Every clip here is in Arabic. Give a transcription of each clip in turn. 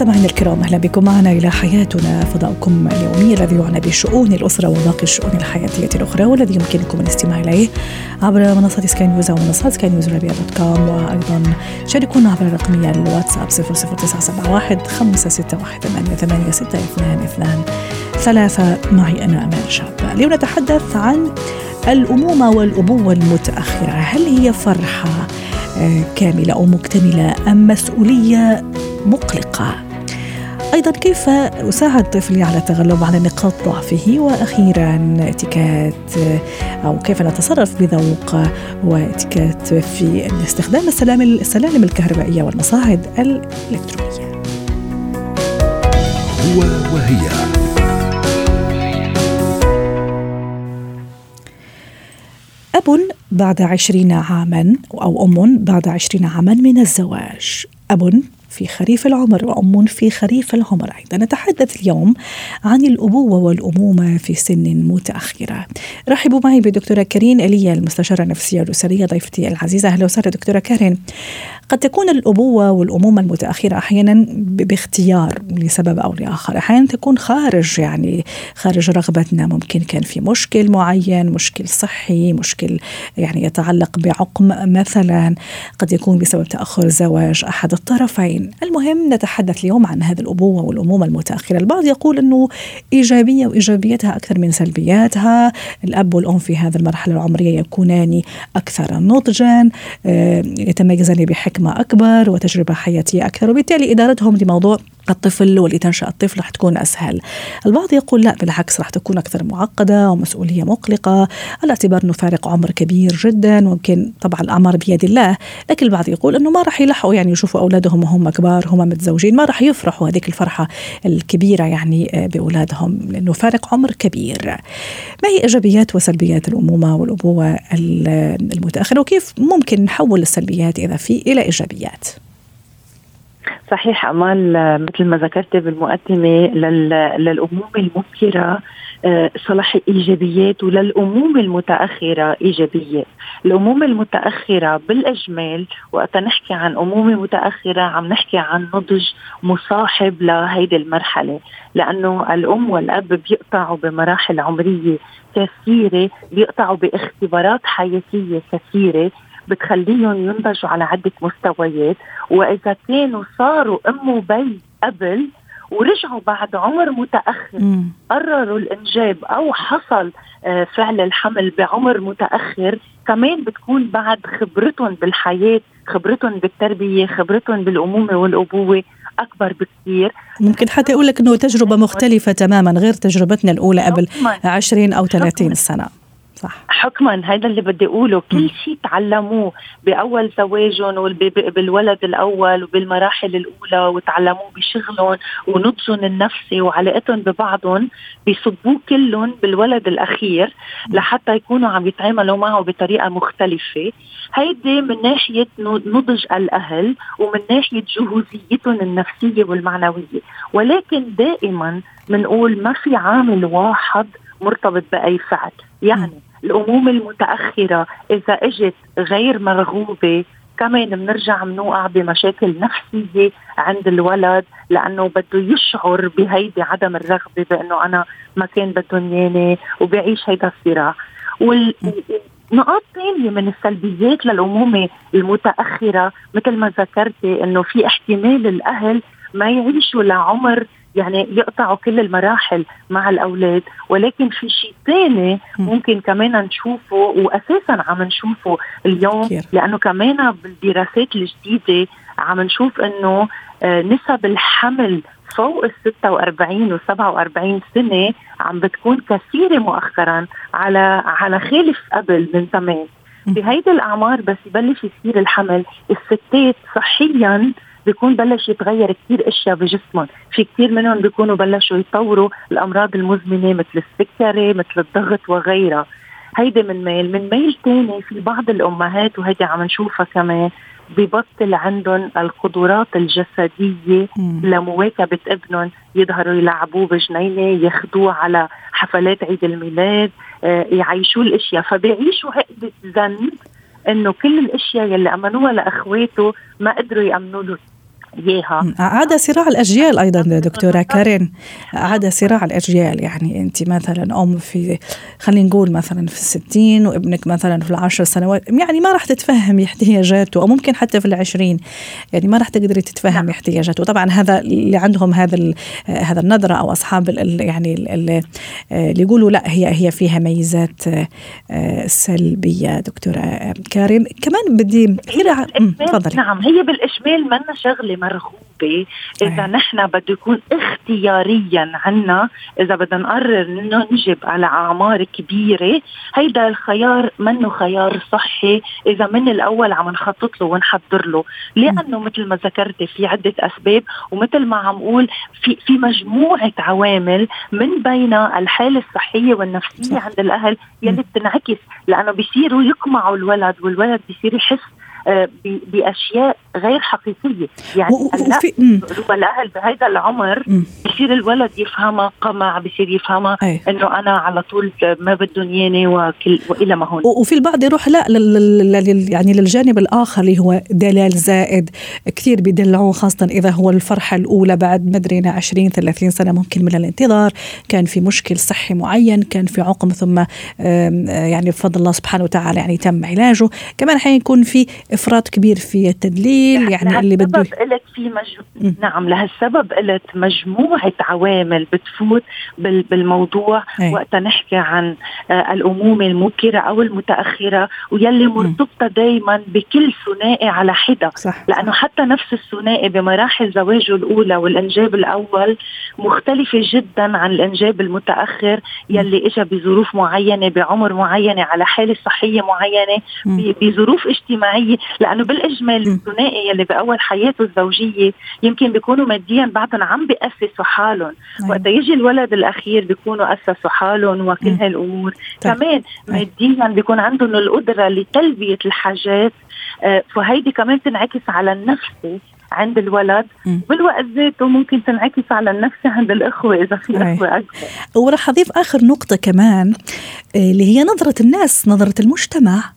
مستمعينا الكرام أهلا بكم. معنا إلى حياتنا فضاؤكم اليومي الذي يعنى بشؤون الأسرة وباقي الشؤون الحياتية الأخرى والذي يمكنكم الاستماع إليه عبر منصه سكاي نيوز أو منصات سكاي نيوز عربيه dot com وأيضا شاركونا عبر الرقميه الواتساب 00971 561 8862 ثلاثة معي أنا أمال شاب اليوم نتحدث عن الأمومة والأبوة المتأخرة. هل هي فرحة آه، كاملة أو مكتملة أم مسؤولية مقلقة؟ أيضا كيف أساعد طفلي على التغلب على نقاط ضعفه وأخيرا إتيكيت أو كيف نتصرف بذوق واتكات في استخدام السلالم الكهربائية والمصاعد الإلكترونية. هو وهي. أب بعد عشرين عاما أو أم بعد عشرين عاما من الزواج. أب في خريف العمر وأم في خريف العمر. أيضا نتحدث اليوم عن الأبوة والأمومة في سن متأخرة. رحبوا معي بدكتورة كارين إليا المستشارة النفسية الأسرية ضيفتي العزيزة. أهلا وسهلا دكتورة كارين قد تكون الأبوة والأمومة المتأخرة أحيانا باختيار لسبب أو لآخر. أحيانا تكون خارج يعني خارج رغبتنا. ممكن كان في مشكل معين مشكل صحي مشكل يعني يتعلق بعقم مثلا. قد يكون بسبب تأخر زواج أحد الطرفين. المهم نتحدث اليوم عن هذه الأبوة والأمومة المتأخرة. البعض يقول أنه إيجابية وإيجابيتها أكثر من سلبياتها. الأب والأم في هذه المرحلة العمرية يكونان أكثر نضجا آه، يتميزان بحكمة حكمة أكبر وتجربة حياتية أكثر وبالتالي إدارتهم لموضوع الطفل واللي تنشأ الطفل رح تكون أسهل. البعض يقول لا بالعكس رح تكون أكثر معقدة ومسؤولية مقلقة. على اعتبار أنه فارق عمر كبير جدا ممكن طبعا الأعمار بيد الله. لكن البعض يقول أنه ما رح يلحقوا يعني يشوفوا أولادهم وهم كبار هم متزوجين ما رح يفرحوا هذيك الفرحة الكبيرة يعني آه، بأولادهم لأنه فارق عمر كبير. ما هي إيجابيات وسلبيات الأمومة والأبوة المتأخرة؟ وكيف ممكن نحول السلبيات إذا في إلى إيجابيات؟ صحيح أمال مثل ما ذكرتي بالمقدمة للأمومة المبكره آه، صلاح ايجابيات وللامومه المتأخرة ايجابيات، الأمومة المتأخرة بالأجمال وقت نحكي عن أمومة متأخرة عم نحكي عن نضج مصاحب لهيدي المرحلة، لأنه الأم والأب بيقطعوا بمراحل عمرية كثيرة، بيقطعوا باختبارات حياتية كثيرة بتخليهم ينضجوا على عدة مستويات وإذا كانوا صاروا أم وبي قبل ورجعوا بعد عمر متأخر. قرروا الإنجاب أو حصل آه، فعل الحمل بعمر متأخر. كمان بتكون بعد خبرتهم بالحياة خبرتهم بالتربية خبرتهم بالأمومة والأبوة أكبر بكثير. ممكن حتى يقول لك أنه تجربة مختلفة تماما غير تجربتنا الأولى قبل 20 أو 30 سنة. صح. حكما هذا اللي بدي أقوله. كل شيء تعلموه بأول زواجهم بالولد الأول وبالمراحل الأولى وتعلموه بشغلهم ونضجهم النفسي وعلاقتهم ببعضهم بيصبوه كلهم بالولد الأخير لحتى يكونوا عم يتعاملوا معه بطريقة مختلفة. هيدي من ناحية نضج الأهل ومن ناحية جهوزيتهم النفسية والمعنوية. ولكن دائما بنقول ما في عامل واحد مرتبط بأي فعل. يعني الأمومة المتأخرة إذا إجت غير مرغوبة كمان بنرجع بنوقع بمشاكل نفسية عند الولد لأنه بده يشعر بهيدي عدم الرغبة بأنه أنا ما كان بدهم ياني وبيعيش هيدا الصراع. وال نقاط ثانية من السلبيات للأمومة المتأخرة مثل ما ذكرتي أنه في احتمال الأهل ما يعيشوا لعمر يعني يقطعوا كل المراحل مع الأولاد ولكن في شيء ثاني ممكن كمان نشوفه واساسا عم نشوفه اليوم لأنه كمان بالدراسات الجديدة عم نشوف إنه آه، نسب الحمل فوق ال 46 و 47 سنة عم بتكون كثيرة مؤخرا على على خالف قبل من زمان. بهيدي الأعمار بس يبلش يصير الحمل الستات صحيا بيكون بلش يتغير كثير أشياء بجسمهم. في كثير منهم بيكونوا بلشوا يطوروا الأمراض المزمنة مثل السكري مثل الضغط وغيرها. هيدي من ميل. من ميل تاني في بعض الأمهات وهيدي عم نشوفها كمان ببطل عندهم القدرات الجسدية مم. لمواكبة ابنهم. يظهروا يلعبوه بجنينة ياخدوه على حفلات عيد الميلاد آه يعيشوا الأشياء. فبيعيشوا عقدة ذنب إنه كل الأشياء يلي أمنوها لأخواته ما قدروا يأمنوا له. إياها. عاد صراع الأجيال أيضا دكتورة كارين. عاد صراع الأجيال. يعني أنت مثلا أم في خلينا نقول مثلا في الستين وابنك مثلا في العشر سنوات. يعني ما راح تتفهم احتياجاته أو ممكن حتى في العشرين. يعني ما راح تقدري تتفهم نعم. احتياجاته. طبعا هذا اللي عندهم هذا هذا النظرة أو أصحاب يعني اللي يقولوا لا هي هي فيها ميزات آه، سلبية. دكتورة كارين كمان بدي تفضلي. نعم هي بالاجمال منا شغلة مرغوبة. إذا نحن بده يكون اختياريا عنا إذا بدنا نقرر ننجب على أعمار كبيرة هيدا الخيار منه خيار صحي. إذا من الأول عم نخطط له ونحضر له. لأنه مثل ما ذكرتي في عدة أسباب ومثل ما عم أقول في في مجموعة عوامل من بينها الحالة الصحية والنفسية عند الأهل يلي بتنعكس. لأنه بيصيروا يقمعوا الولد والولد بيصير يحس آه، بأشياء غير حقيقية. يعني وفي... الأهل بهذا العمر بصير الولد يفهمها قمع بصير يفهمها إنه أنا على طول ما بدهم ياني وكل وإلى ما هون. وفي البعض يروح لا لل... يعني للجانب الآخر اللي هو دلال زائد. كثير بيدلعوه خاصة إذا هو الفرحة الأولى بعد مدري 20 30 سنة ممكن من الانتظار. كان في مشكل صحي معين كان في عقم ثم يعني بفضل الله سبحانه وتعالى يعني تم علاجه. كمان حيكون في إفراط كبير في التدليل يعني اللي بده لك في مج... نعم لهالسبب قلت مجموعة عوامل بتفوت بال... بالموضوع أي. وقت نحكي عن آه الأمومة المبكره أو المتأخرة ويلي مرتبطة دائما بكل ثنائي على حده صح. لأنه حتى نفس الثنائي بمراحل زواجه الأولى والإنجاب الأول مختلفة جدا عن الإنجاب المتأخر يلي اجى بظروف معينة بعمر معينة على حالة صحية معينة بظروف اجتماعية. لأنه بالإجمال الثنائي يلي بأول حياته الزوجية يمكن بيكونوا ماديا بعدهم عم بيأسسوا حالهم. أيوة. وقت يجي الولد الأخير بيكونوا أسسوا حالهم وكل هالأمور. طيب. كمان ماديا بيكون عندهم القدرة لتلبية الحاجات. آه فهيدي كمان تنعكس على النفسي عند الولد. بالوقت ذاته ممكن تنعكس على النفس عند الأخوة إذا في أخوة أكبر. وراح أضيف آخر نقطة كمان آه، اللي هي نظرة الناس نظرة المجتمع.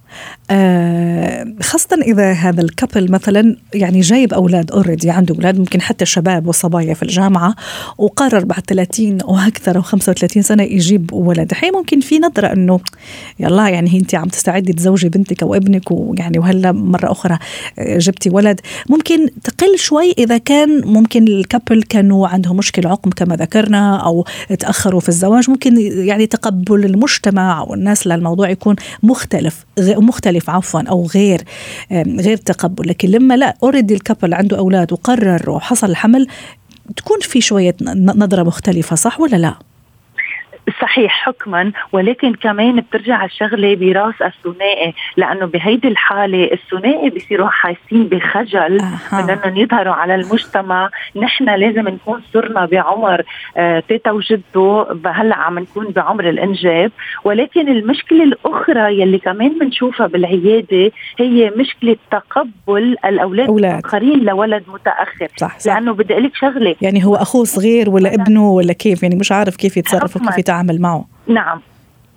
آه، خاصة إذا هذا الكابل مثلا يعني جايب أولاد أوريدي عنده أولاد ممكن حتى شباب وصبايا في الجامعة وقرر بعد 30 أو أكثر أو 35 سنة يجيب ولد. الحين ممكن في نظرة أنه يلا يعني أنت عم تستعدي تزوجي بنتك أو ابنك ويعني وهلا مرة أخرى آه، جبتي ولد. ممكن تقل شوي إذا كان ممكن ال couple كانوا عندهم مشكلة عقم كما ذكرنا أو تأخروا في الزواج. ممكن يعني تقبل المجتمع أو الناس للموضوع يكون مختلف مختلف عفوا أو غير غير تقبل لكن لما لا already ال couple عنده أولاد وقرر وحصل الحمل تكون في شوية نظرة مختلفة صح ولا لا؟ صحيح حكما ولكن كمان بترجع الشغلة براس الثنائي لأنه بهيدي الحالة الثنائي بيصيروا حاسين بخجل من انهم يظهروا على المجتمع. نحن لازم نكون صرنا بعمر آه تيتا وجدو هلأ عم نكون بعمر الإنجاب. ولكن المشكلة الأخرى يلي كمان بنشوفها بالعيادة هي مشكلة تقبل الأولاد الاخرين لولد متأخر. صح صح. لأنه بدي أقول لك شغلة. يعني هو أخوه صغير ولا ابنه ولا كيف؟ يعني مش عارف كيف يتصرف وكيف يتعامل معه. نعم.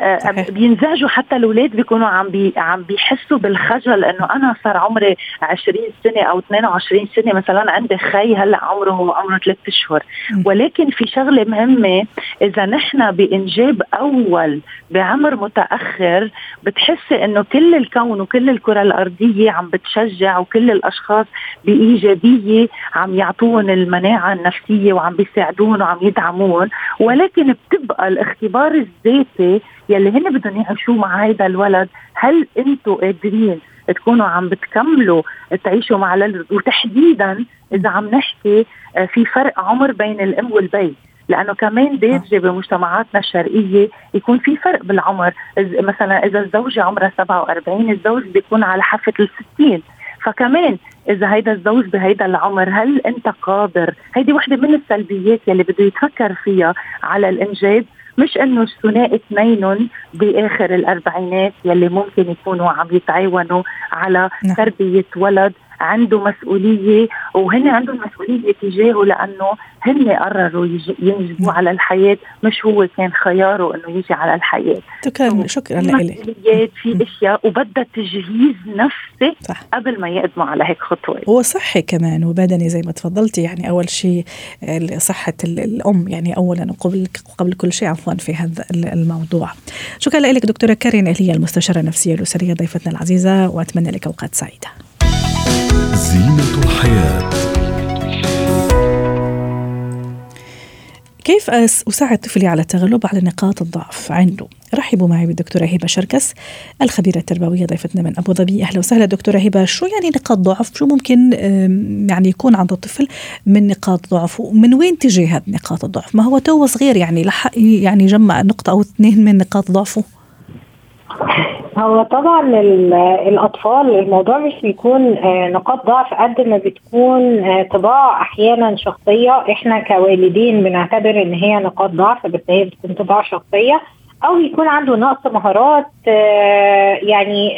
صحيح. بينزعجوا حتى الأولاد بيكونوا عم بي عم بيحسوا بالخجل إنه أنا صار عمري 20 سنة أو 22 سنة مثلا عندي خي هلأ عمره عمره ثلاث أشهر. ولكن في شغلة مهمة إذا نحن بإنجاب أول بعمر متأخر بتحسي إنه كل الكون وكل الكرة الأرضية عم بتشجع وكل الأشخاص بإيجابية عم يعطون المناعة النفسية وعم بيساعدون وعم يدعمون. ولكن بتبقى الإختبار الذاتي يلي هن بدهم يعيشوه مع هيدا الولد هل أنتم قادرين تكونوا عم بتكملوا تعيشوا مع الولد وتحديدا إذا عم نحكي آه، في فرق عمر بين الأم والبي؟ لأنه كمان دارجه بمجتمعاتنا الشرقية يكون في فرق بالعمر. مثلا إذا الزوجة عمرها 47 الزوج بيكون على حافة ال 60 فكمان إذا هيدا الزوج بهيدا العمر هل أنت قادر؟ هيدي وحدة من السلبيات يلي بده يتفكر فيها على الإنجاب مش إنه الثنائي اثنين بآخر الأربعينات يلي ممكن يكونوا عم يتعاونوا على نعم. تربية ولد عنده مسؤولية وهن عندهم مسؤولية تجاهه لأنه هن قرروا ينجبوا على الحياة مش هو كان خياره إنه يجي على الحياة. شكرا شكرا لك في أشياء وبدها تجهيز نفسي صح. قبل ما يقدموا على هيك خطوة. هو صحي كمان وبدني زي ما تفضلتي يعني أول شيء صحة الأم يعني اولا وقبل قبل كل شيء عفوا في هذا الموضوع. شكرا لك دكتورة كارين هي المستشارة النفسية الأسرية ضيفتنا العزيزة وأتمنى لك أوقات سعيدة. زينة الحياة. كيف أساعد طفلي على التغلب على نقاط الضعف؟ عنده؟ رحبوا معي بالدكتورة هبة شركس الخبيرة التربوية ضيفتنا من أبو ظبي. أهلا وسهلا دكتورة هبة. شو يعني نقاط ضعف؟ شو ممكن يعني يكون عند الطفل من نقاط ضعف؟ ومن وين تجي هذه نقاط الضعف؟ ما هو تو صغير يعني لحق يعني يجمع نقطة أو اثنين من نقاط ضعفه؟ هو طبعا الأطفال الموضوع مش بيكون آه، نقاط ضعف قد ما بتكون آه، طباع أحيانا شخصية. إحنا كوالدين بنعتبر إن هي نقاط ضعف بس هي بتكون طباع شخصية. أو يكون عنده نقص مهارات آه، يعني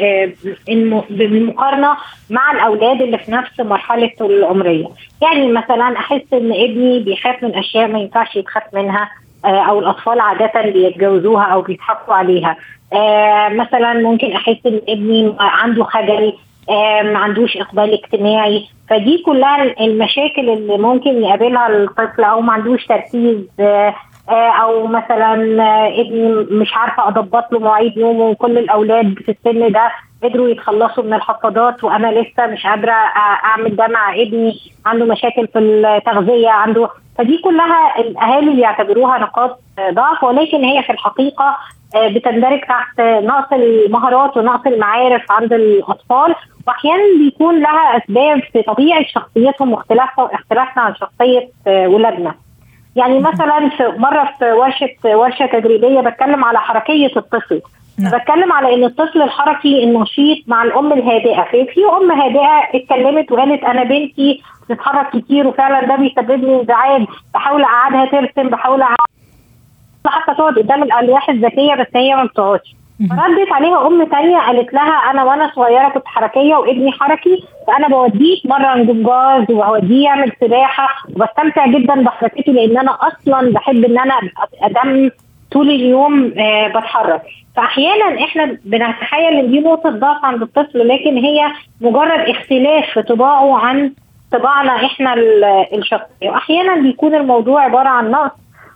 بالمقارنة مع الأولاد اللي في نفس مرحلته العمرية. يعني مثلا أحس إن ابني بيخاف من أشياء ما ينفعش يتخاف منها. أو الأطفال عادة بيتجوزوها أو بيضحكوا عليها. آه مثلا ممكن أحس إن ابني عنده خجل آه ما عندوش إقبال اجتماعي. فدي كلها المشاكل اللي ممكن يقابلها الطفل أو ما عندوش تركيز آه آه أو مثلا آه ابني مش عارفة أضبط له مواعيد نومه وكل الأولاد في السن ده قدروا يتخلصوا من الحفاضات وأنا لسه مش قادرة أعمل ده مع ابني عنده مشاكل في التغذية عنده فدي كلها الأهالي بيعتبروها نقاط ضعف ولكن هي في الحقيقة آه، بتندرج تحت نقص المهارات ونقص المعارف عند الأطفال واحيانا بيكون لها أسباب في طبيعة شخصيتهم واختلافها اختلافنا عن شخصية آه، ولادنا. يعني مثلا في مرة في ورشة ورشة تدريبية بتكلم على حركية الطفل. نعم. بتكلم على إن الطفل الحركي النشيط مع الأم الهادئة في في أم هادئة اتكلمت وقالت أنا بنتي بتتحرك كتير وفعلا ده بيسبب لي انزعاج بحاول أقعدها ترسم بحاول اقعدها حتى تقعد قدام الألواح الذكيه بس هي ما بتقعدش ردت عليها أم تانية قالت لها أنا وأنا صغيرة كنت حركية وابني حركي فأنا بوديه يتمرن جمباز وبوديه يعمل سباحة. وبستمتع جدا بحركته لأن أنا أصلا بحب إن أنا أدم طول اليوم آه بتحرك. فاحيانا إحنا بنتخيل إن دي نقطة ضعف عند الطفل لكن هي مجرد اختلاف في طباعه عن طباعنا إحنا الشخصية. واحيانا بيكون الموضوع عبارة عن نقص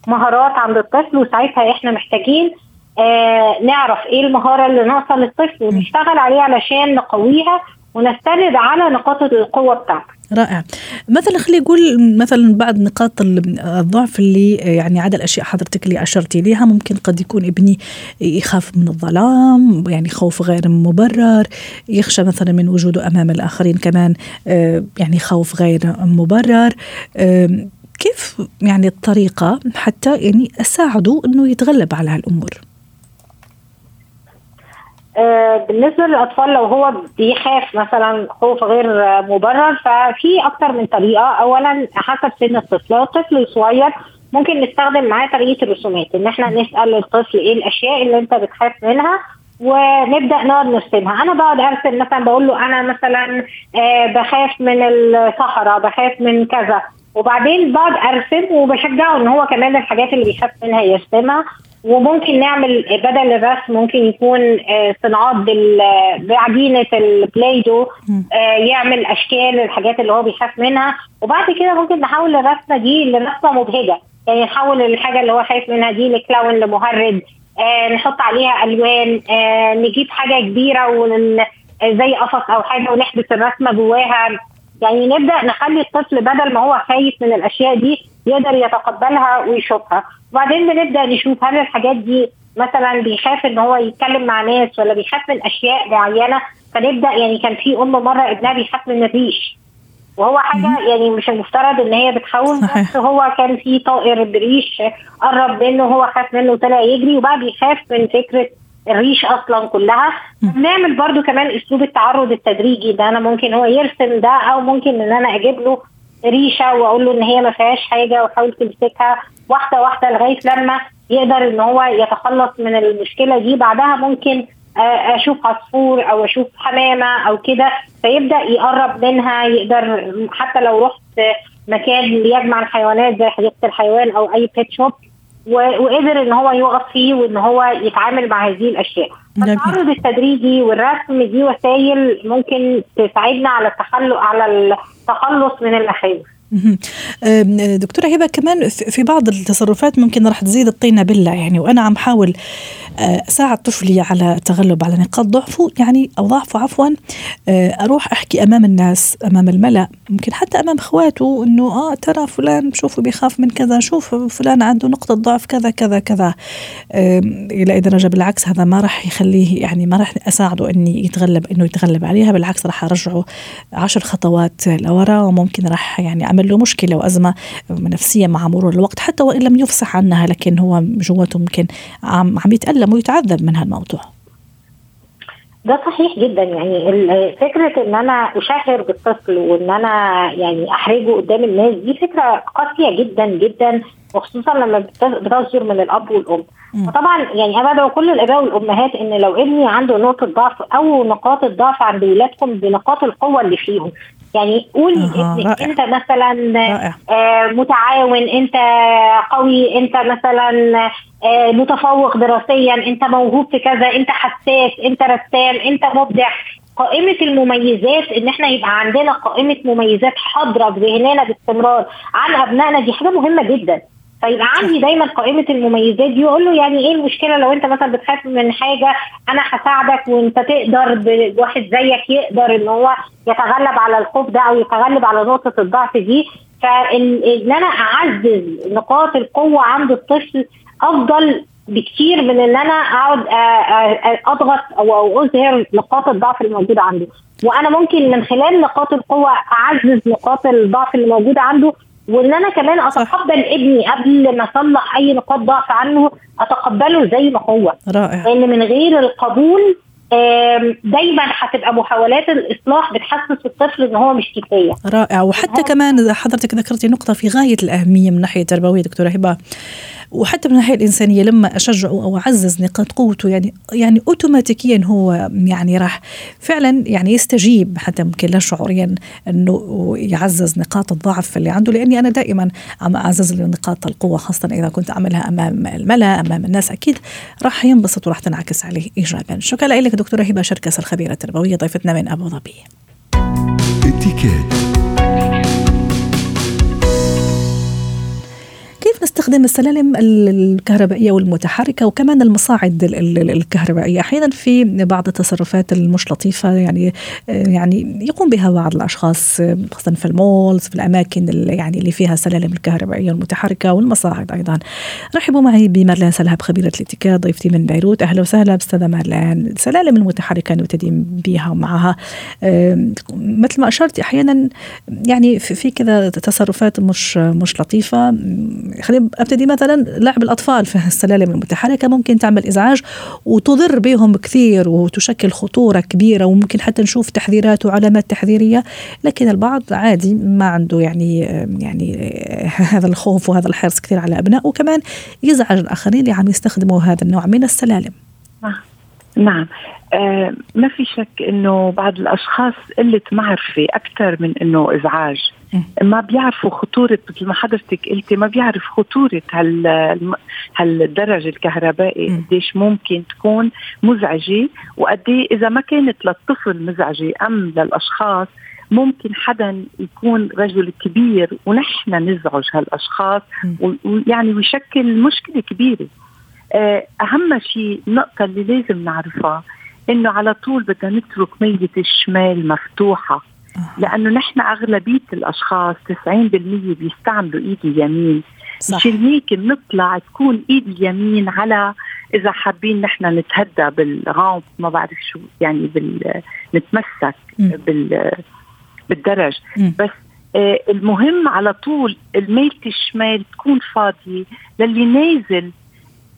مهارات عند الطفل وساعتها إحنا محتاجين آه نعرف إيه المهارة اللي ناقصة للطفل ونشتغل عليها علشان نقويها ونستند على نقاط القوة بتاعته رائع. مثلا خلينا نقول مثلا بعض نقاط الضعف اللي يعني عدا الأشياء حضرتك اللي أشرتي لها ممكن قد يكون ابني يخاف من الظلام يعني خوف غير مبرر يخشى مثلا من وجوده أمام الآخرين كمان آه، يعني خوف غير مبرر. كيف يعني الطريقة حتى يعني أساعده أنه يتغلب على هالأمور؟ آه بالنسبة للأطفال لو هو بيخاف مثلا خوف غير مبرر ففي أكتر من طريقة. اولا حسب سن الطفل لو الطفل صغير ممكن نستخدم معاه طريقة الرسومات إن إحنا نسأل الطفل إيه الأشياء اللي أنت بتخاف منها ونبدأ نقعد نرسمها. أنا بقعد أرسم مثلا بقول له أنا مثلا آه بخاف من الصحراء بخاف من كذا. وبعدين بقعد أرسم وبشجعه إن هو كمان الحاجات اللي بيخاف منها يرسمها. وممكن نعمل بدل الرسم ممكن يكون آه، صناعات بعجينة البلايدو آه، يعمل أشكال الحاجات اللي هو بيخاف منها. وبعد كده ممكن نحول الرسمة دي لرسمة مبهجة. يعني نحول الحاجة اللي هو خايف منها دي لكلاون لمهرج آه نحط عليها ألوان آه نجيب حاجة كبيرة ون زي قفص أو حاجة ونحبس الرسمة جواها. يعني نبدأ نخلي الطفل بدل ما هو خايف من الأشياء دي يقدر يتقبلها ويشوفها. وبعدين بنبدأ نشوف هل الحاجات دي مثلا بيخاف إن هو يتكلم مع ناس ولا بيخاف من أشياء معينة؟ فنبدأ يعني كان في ام مرة ابنها بيخاف من الريش. وهو حاجة يعني مش المفترض إن هي بتخوف بس هو كان في طائر بريش قرب منه هو خاف منه وطلع يجري وبقى بيخاف من فكرة الريش أصلا كلها. بنعمل برضو كمان أسلوب التعرض التدريجي ده. أنا ممكن هو يرسم ده أو ممكن إن أنا أجيب له ريشة وأقول له إن هي ما فيهاش حاجة وأحاول تمسكها واحدة واحدة لغاية لما يقدر إن هو يتخلص من المشكلة دي. بعدها ممكن آه، أشوف عصفور أو أشوف حمامة أو كده. فيبدأ يقرب منها يقدر حتى لو رحت مكان بيجمع الحيوانات زي حديقة الحيوان أو أي بيت شوب وقدر إن هو يقف فيه وإن هو يتعامل مع هذه الأشياء. التعرض التدريجي والرسم دي وسائل ممكن تساعدنا على التخلق على التخلص من المخاوف. دكتورة هبة كمان في بعض التصرفات ممكن راح تزيد الطينة بلة يعني وأنا عم حاول آه، أساعد طفلي على التغلب على نقاط ضعفه. يعني أو ضعفه عفوا آه، أروح أحكي أمام الناس أمام الملأ ممكن حتى أمام إخواته إنه آه ترى فلان شوفوا بيخاف من كذا شوف فلان عنده نقطة ضعف كذا كذا كذا. إلى إذا درجة؟ بالعكس هذا ما راح يخليه يعني ما راح أساعده إني يتغلب إنه يتغلب عليها. بالعكس راح أرجعه عشر خطوات لورا وممكن راح يعني أعمل له مشكلة وأزمة نفسية مع مرور الوقت حتى وإن لم يفصح عنها لكن هو جواته ممكن عم عم يتألم ويتعذب من هالموضوع. ده صحيح جدا. يعني فكرة إن أنا اشهر بالطفل وإن أنا يعني أحرجه قدام الناس دي فكرة قاسية جدا جدا وخصوصا لما بتصدر من الأب والأم. فطبعا يعني أنا بدعو كل الأباء والأمهات إن لو ابني عنده نقطة ضعف أو نقاط الضعف عند ولادكم بنقاط القوة اللي فيهم يعني قولي آه لابنك أنت مثلا آه متعاون أنت قوي أنت مثلا آه متفوق دراسيا أنت موهوب في كذا أنت حساس أنت رسام أنت مبدع. قائمة المميزات إن إحنا يبقى عندنا قائمة مميزات حاضرة بذهننا باستمرار عن أبنائنا دي حاجة مهمة جدا. فيبقى عندي دايما قائمة المميزات دي وأقول له يعني إيه المشكلة؟ لو أنت مثلا بتخاف من حاجة أنا هساعدك وأنت تقدر بواحد زيك يقدر إن هو يتغلب على الخوف ده أو يتغلب على نقطة الضعف دي. فان أنا أعزز نقاط القوة عند الطفل أفضل بكتير من إن أنا أقعد أضغط أو أظهر نقاط الضعف الموجوده عنده. وأنا ممكن من خلال نقاط القوة أعزز نقاط الضعف اللي موجودة عنده وان أنا كمان اتقبل ابني قبل ما اصلح اي نقاط ضعف عنه اتقبله زي ما هو. رائع. لأن من غير القبول دايما هتبقى محاولات الإصلاح بتحسس الطفل إن هو مش كفاية. رائع. وحتى كمان حضرتك ذكرتي نقطة في غاية الأهمية من ناحية تربوية دكتورة هبة. وحتى من الناحية الإنسانية لما اشجعه أو أعزز نقاط قوته يعني يعني اوتوماتيكيا هو يعني راح فعلا يعني يستجيب حتى ممكن لا شعوريا إنه يعزز نقاط الضعف اللي عنده لأني أنا دائما عم أعزز نقاط القوة خاصة إذا كنت أعملها أمام الملأ أمام الناس أكيد راح ينبسط وراح تنعكس عليه ايجابا. شكرا لك دكتورة هبة شركس الخبيره التربويه ضيفتنا من أبو ظبي. نستخدم السلالم الكهربائية والمتحركة وكمان المصاعد الكهربائية. أحيانا في بعض التصرفات المش لطيفة يعني يعني يقوم بها بعض الأشخاص خاصة في المولز في الأماكن اللي يعني اللي فيها السلالم الكهربائية المتحركة والمصاعد أيضا. رحبوا معي بمارلين سلهب خبيرة الاتكاد ضيفتي من بيروت. أهلا وسهلا بأستاذة مارلين السلالم المتحركة نبتدي بها ومعها مثل ما أشرت أحيانا يعني في كذا تصرفات مش مش لطيفة. خلينا أبتدي مثلا لعب الأطفال في السلالم المتحركه ممكن تعمل إزعاج وتضر بهم كثير وتشكل خطورة كبيرة وممكن حتى نشوف تحذيرات وعلامات تحذيرية. لكن البعض عادي ما عنده يعني يعني هذا الخوف وهذا الحرص كثير على أبنائه. وكمان يزعج الآخرين اللي عم يستخدموا هذا النوع من السلالم. نعم. آه ما في شك إنه بعض الأشخاص قلة معرفة أكثر من إنه إزعاج. ما بيعرفوا خطورة مثل ما حضرتك قلتي ما بيعرف خطورة هال هالدرج الكهربائي قديش ممكن تكون مزعجة وقد إيه إذا ما كانت للطفل مزعجة أم للأشخاص ممكن حدا يكون رجل كبير ونحن نزعج هالأشخاص ويعني ويشكل مشكلة كبيرة. أهم شيء النقطة اللي لازم نعرفها إنه على طول بدنا نترك مية الشمال مفتوحة. لأنه نحن أغلبية الأشخاص 90% بيستعملوا إيد اليمين. مشان هيك بنطلع تكون إيد اليمين على إذا حابين نحن نتهدى بالغامب ما بعرف شو يعني بال نتمسك بال بالدرج. بس آه المهم على طول الميلة الشمال تكون فاضية للي نازل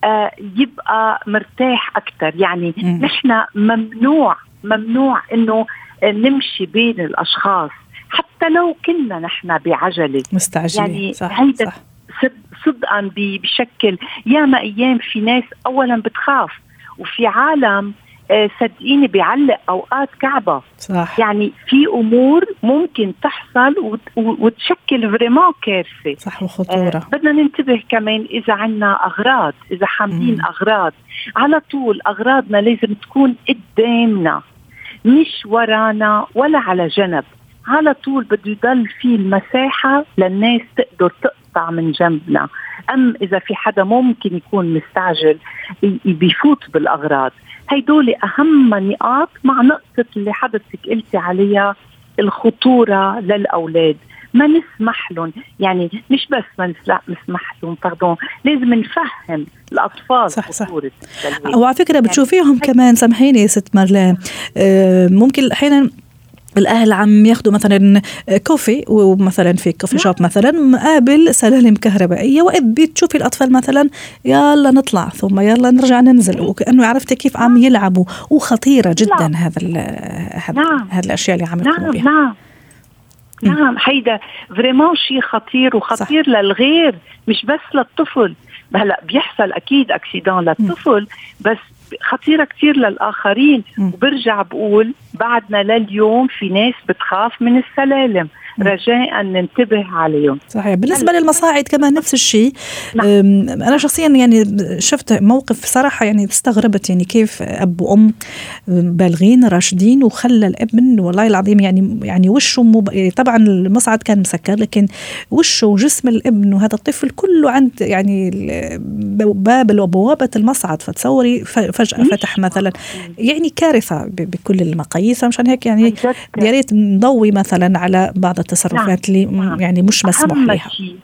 آه يبقى مرتاح أكثر يعني نحن ممنوع ممنوع إنه نمشي بين الأشخاص. حتى لو كنا نحن بعجلة. مستعجلين. يعني صح هيدا صح. صد- صدقا بشكل ياما أيام في ناس اولا بتخاف وفي عالم آه، صدقيني بيعلق أوقات كعبة. صح. يعني في أمور ممكن تحصل وتشكل فريمون كارثة. صح آه، وخطوره بدنا ننتبه كمان إذا عنا أغراض إذا حاملين. أغراض. على طول أغراضنا لازم تكون قدامنا. مش ورانا ولا على جنب. على طول بده يضل في المساحة للناس تقدر تقطع من جنبنا. أم إذا في حدا ممكن يكون مستعجل بيفوت بالأغراض. هيدول أهم نقاط مع نقطة اللي حضرتك قلتي عليها الخطورة للأولاد. ما نسمح لهم. يعني مش بس ما نسمح لهم باردون لازم نفهم الأطفال صح، صح. وعلى فكرة بتشوفيهم كمان سامحيني ست مارلين آه، ممكن أحيانا الأهل عم ياخذوا مثلا coffee ومثلا في coffee shop مثلا مقابل سلالم كهربائية وإذ بتشوفي الأطفال مثلا يلا نطلع ثم يلا نرجع ننزل وكأنه عرفتي كيف عم يلعبوا. وخطيرة جدا نعم. هذا هذا نعم. هذه الأشياء اللي عم يقوموا نعم بها نعم نعم. هيدا vraiment شيء خطير وخطير صح. للغير مش بس للطفل هلا بيحصل أكيد accident للطفل بس خطيرة كتير للآخرين. وبرجع بقول بعدنا لليوم في ناس بتخاف من السلالم. رجاء ننتبه عليهم. صحيح. بالنسبة للمصاعد كمان نفس الشيء. نعم. أنا شخصيا يعني شفت موقف صراحة يعني استغربت يعني كيف أب وأم بالغين راشدين وخلى الابن والله العظيم يعني يعني وشه مب... طبعا المصعد كان مسكر لكن وشه وجسم الابن وهذا الطفل كله عند يعني باب بوابة المصعد. فتصوري ف- فجأة مش فتح مثلا. يعني كارثة ب- بكل المقاييس. فمشان هيك يعني يا ريت نضوي مثلا على بعض التصرفات اللي نعم. يعني مش مسموح أهم لها شيء.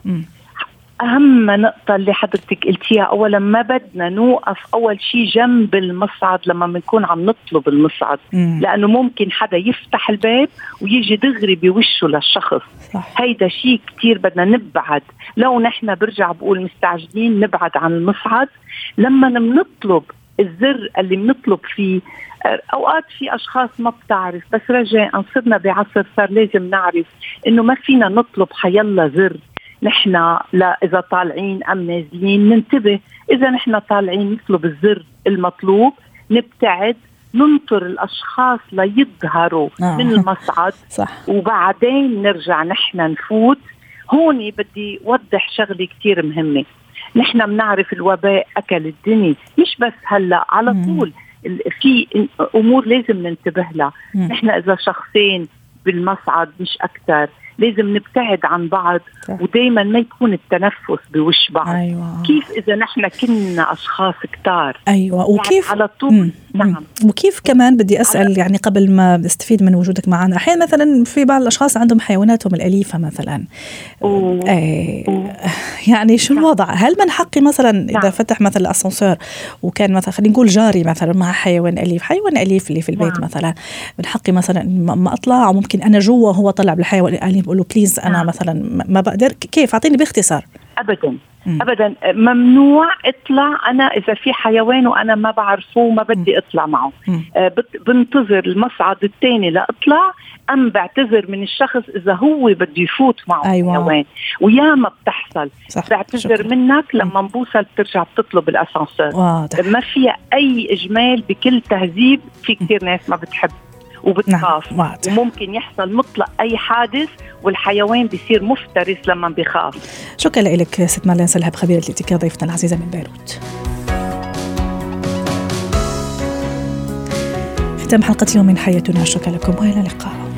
أهم نقطة اللي حضرتك قلتيها أولا ما بدنا نوقف أول شيء جنب المصعد لما بنكون عم نطلب المصعد. مم. لأنه ممكن حدا يفتح الباب ويجي دغري بوشه للشخص. صح. هيدا شيء كتير بدنا نبعد. لو نحن برجع بقول مستعجلين نبعد عن المصعد. لما بنطلب الزر اللي بنطلب فيه. آه، أوقات في أشخاص ما بتعرف بس رجاء صرنا بعصر صار لازم نعرف إنه ما فينا نطلب حيلا زر. نحن لا إذا طالعين أم نازلين ننتبه. إذا نحن طالعين نطلب الزر المطلوب نبتعد ننطر الأشخاص ليظهروا آه. من المصعد. صح. وبعدين نرجع نحن نفوت. هون بدي وضح شغلة كتير مهمة. نحن بنعرف الوباء أكل الدنيا مش بس هلأ على. طول في أمور لازم ننتبه لها. نحن إذا شخصين بالمصعد مش أكثر لازم نبتعد عن بعض. ودائما ما يكون التنفس بوش بعض أيوه كيف إذا نحن كنا أشخاص كتار أيوه وكيف يعني على طول مم. نعم. وكيف كمان بدي أسأل يعني قبل ما أستفيد من وجودك معنا أحيانا مثلا في بعض الأشخاص عندهم حيواناتهم الأليفة مثلا أوه. إيه أوه. يعني شو الوضع هل من حقي مثلا إذا نعم. فتح مثلا الأسانسير وكان مثلا خلينا نقول جاري مثلا مع حيوان أليف حيوان أليف اللي في البيت نعم. مثلا من حقي مثلا ما أطلع أو ممكن أنا جوا وهو طلع بالحيوان الأليف بقول له بليز أنا نعم. مثلا ما- ما بقدر. كيف؟ أعطيني باختصار. ابدا. مم. ابدا. ممنوع اطلع أنا إذا في حيوان وأنا ما بعرفه وما بدي اطلع معه. آه، بنتظر المصعد الثاني لاطلع أم بعتذر من الشخص إذا هو بده يفوت معه أيوة. حيوان. وياما بتحصل. صح. بعتذر شكراً. منك. لما نبوصل بترجع بتطلب الأسانسير. ما فيها أي إجمال بكل تهذيب. في كثير ناس ما بتحب. وبتخاف نعم وممكن يحصل مطلق أي حادث والحيوان بيصير مفترس لما بيخاف. شكرا لك ست مارلين سلهب خبيرة الاتيكيت ضيفتنا العزيزة من بيروت. ختام حلقة اليوم من حياتنا. شكرا لكم وإلى اللقاء.